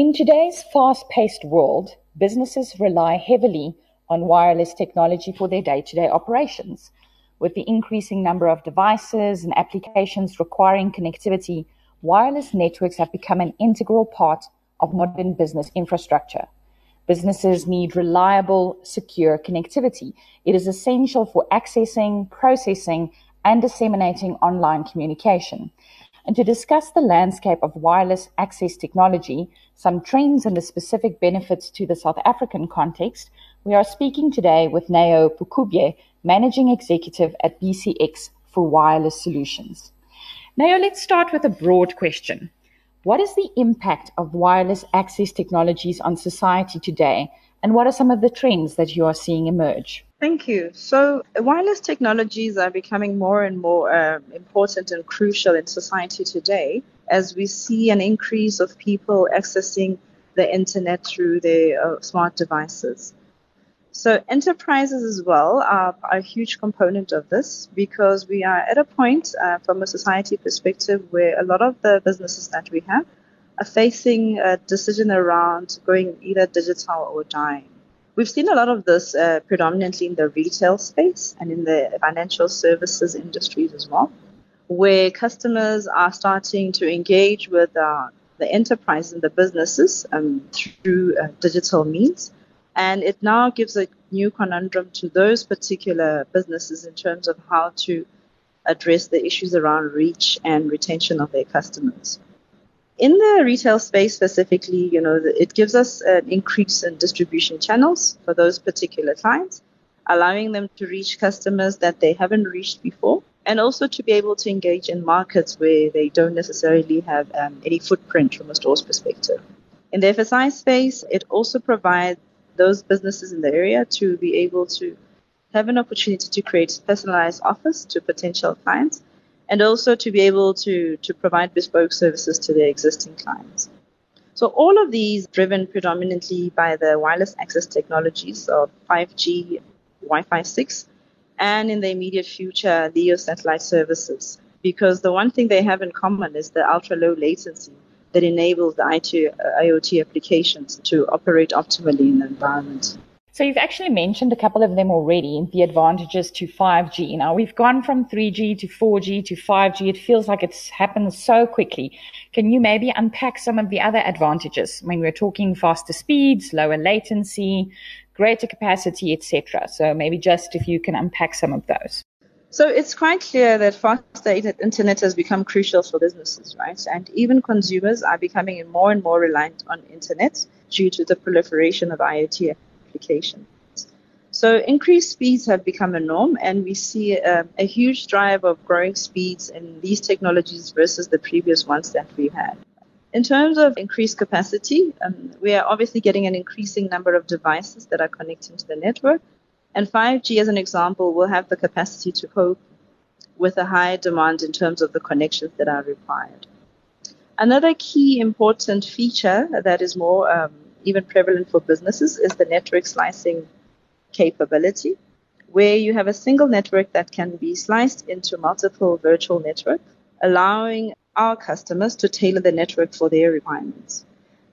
In today's fast paced world, businesses rely heavily on wireless technology for their day to day operations. With the increasing number of devices and applications requiring connectivity, wireless networks have become an integral part of modern business infrastructure. Businesses need reliable, secure connectivity. It is essential for accessing, processing, and disseminating online communication. And to discuss the landscape of wireless access technology, some trends and the specific benefits to the South African context, we are speaking today with Neo Pukubye, Managing Executive at BCX for Wireless Solutions. Neo, let's start with a broad question. What is the impact of wireless access technologies on society today, and what are some of the trends that you are seeing emerge? Thank you. So, wireless technologies are becoming more and more uh, important and crucial in society today as we see an increase of people accessing the internet through their uh, smart devices. So, enterprises as well are, a huge component of this because we are at a point uh, from a society perspective where a lot of the businesses that we have are facing a decision around going either digital or dying. We've seen a lot of this uh, predominantly in the retail space and in the financial services industries as well, where customers are starting to engage with uh, the enterprise and the businesses um, through uh, digital means. And it now gives a new conundrum to those particular businesses in terms of how to address the issues around reach and retention of their customers in the retail space specifically, you know, it gives us an increase in distribution channels for those particular clients, allowing them to reach customers that they haven't reached before, and also to be able to engage in markets where they don't necessarily have um, any footprint from a store's perspective. In the FSI space, it also provides those businesses in the area to be able to have an opportunity to create personalized offers to potential clients and also to be able to, to provide bespoke services to their existing clients. So all of these driven predominantly by the wireless access technologies of 5G, Wi-Fi 6, and in the immediate future, LEO satellite services. Because the one thing they have in common is the ultra low latency that enables the IoT uh, applications to operate optimally in the environment. So you've actually mentioned a couple of them already, the advantages to 5G. Now we've gone from 3G to 4G to 5G. It feels like it's happened so quickly. Can you maybe unpack some of the other advantages? I mean, we're talking faster speeds, lower latency, greater capacity, etc. So maybe just if you can unpack some of those. So it's quite clear that faster internet has become crucial for businesses, right? And even consumers are becoming more and more reliant on internet due to the proliferation of IoT applications. So increased speeds have become a norm, and we see a, a huge drive of growing speeds in these technologies versus the previous ones that we had. In terms of increased capacity, um, we are obviously getting an increasing number of devices that are connecting to the network. And 5G, as an example, will have the capacity to cope with a high demand in terms of the connections that are required. Another key important feature that is more um, even prevalent for businesses, is the network slicing capability, where you have a single network that can be sliced into multiple virtual networks, allowing our customers to tailor the network for their requirements.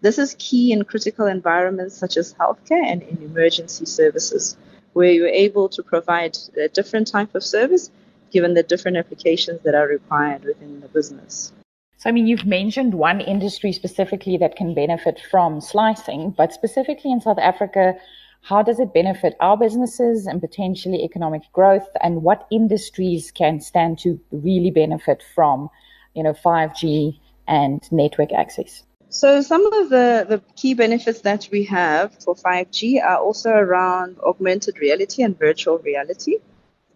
This is key in critical environments such as healthcare and in emergency services, where you're able to provide a different type of service given the different applications that are required within the business. So, I mean, you've mentioned one industry specifically that can benefit from slicing, but specifically in South Africa, how does it benefit our businesses and potentially economic growth? And what industries can stand to really benefit from, you know, 5G and network access? So some of the, the key benefits that we have for 5G are also around augmented reality and virtual reality.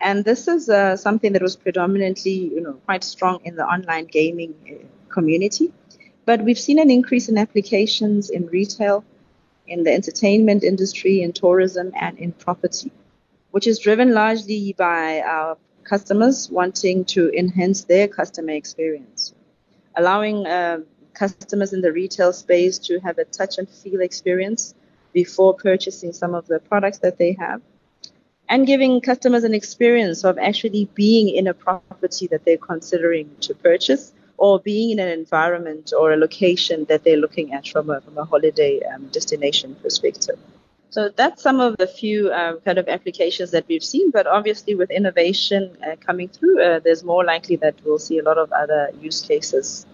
And this is uh, something that was predominantly, you know, quite strong in the online gaming uh, community. But we've seen an increase in applications in retail, in the entertainment industry, in tourism, and in property, which is driven largely by our customers wanting to enhance their customer experience, allowing uh, customers in the retail space to have a touch and feel experience before purchasing some of the products that they have and giving customers an experience of actually being in a property that they're considering to purchase or being in an environment or a location that they're looking at from a, from a holiday um, destination perspective. So that's some of the few um, kind of applications that we've seen, but obviously with innovation uh, coming through, uh, there's more likely that we'll see a lot of other use cases.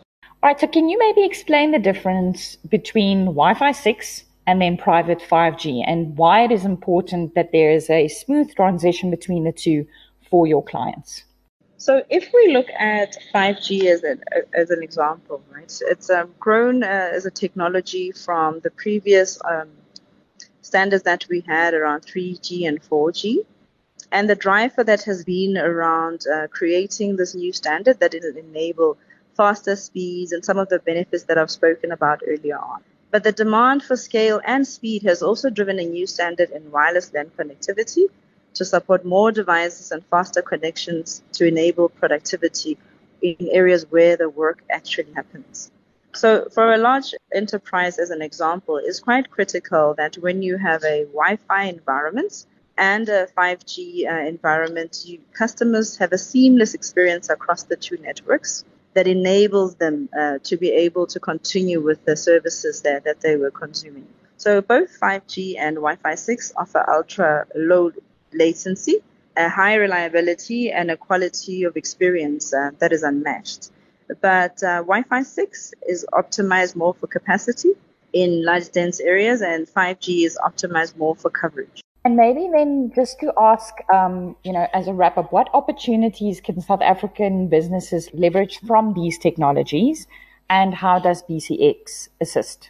Right, so can you maybe explain the difference between Wi Fi 6 and then private 5G and why it is important that there is a smooth transition between the two for your clients? So if we look at 5G as an, as an example, right, it's um, grown uh, as a technology from the previous um, standards that we had around 3G and 4G. And the drive for that has been around uh, creating this new standard that will enable faster speeds and some of the benefits that I've spoken about earlier on. But the demand for scale and speed has also driven a new standard in wireless LAN connectivity to support more devices and faster connections to enable productivity in areas where the work actually happens. So, for a large enterprise, as an example, it's quite critical that when you have a Wi Fi environment and a 5G uh, environment, you, customers have a seamless experience across the two networks that enables them uh, to be able to continue with the services there that they were consuming. So, both 5G and Wi Fi 6 offer ultra low latency, a high reliability, and a quality of experience uh, that is unmatched. But uh, Wi-Fi 6 is optimized more for capacity in large dense areas, and 5G is optimized more for coverage. And maybe then just to ask, um, you know, as a wrap up, what opportunities can South African businesses leverage from these technologies, and how does BCX assist?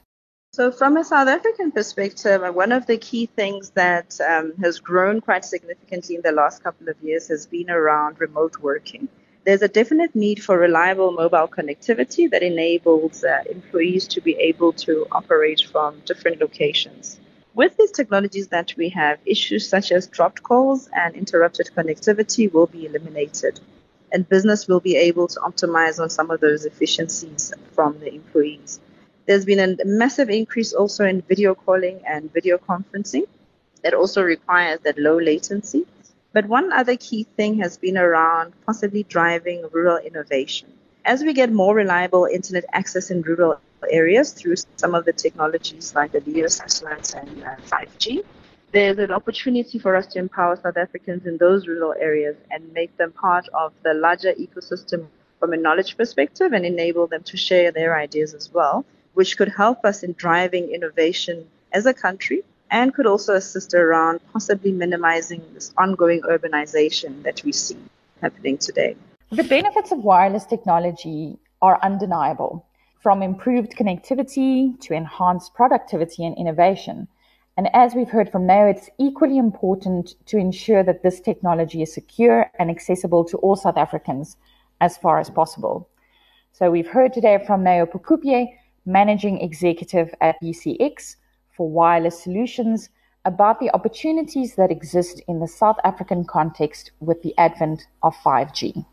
So, from a South African perspective, one of the key things that um, has grown quite significantly in the last couple of years has been around remote working there's a definite need for reliable mobile connectivity that enables uh, employees to be able to operate from different locations. With these technologies that we have, issues such as dropped calls and interrupted connectivity will be eliminated, and business will be able to optimize on some of those efficiencies from the employees. There's been a massive increase also in video calling and video conferencing that also requires that low latency but one other key thing has been around possibly driving rural innovation. As we get more reliable internet access in rural areas through some of the technologies like the LEO satellites and uh, 5G, there's an opportunity for us to empower South Africans in those rural areas and make them part of the larger ecosystem from a knowledge perspective and enable them to share their ideas as well, which could help us in driving innovation as a country and could also assist around possibly minimizing this ongoing urbanization that we see happening today. The benefits of wireless technology are undeniable, from improved connectivity to enhanced productivity and innovation. And as we've heard from Neo, it's equally important to ensure that this technology is secure and accessible to all South Africans as far as possible. So we've heard today from Neo Pukupye, Managing Executive at BCX, for wireless solutions about the opportunities that exist in the South African context with the advent of 5G.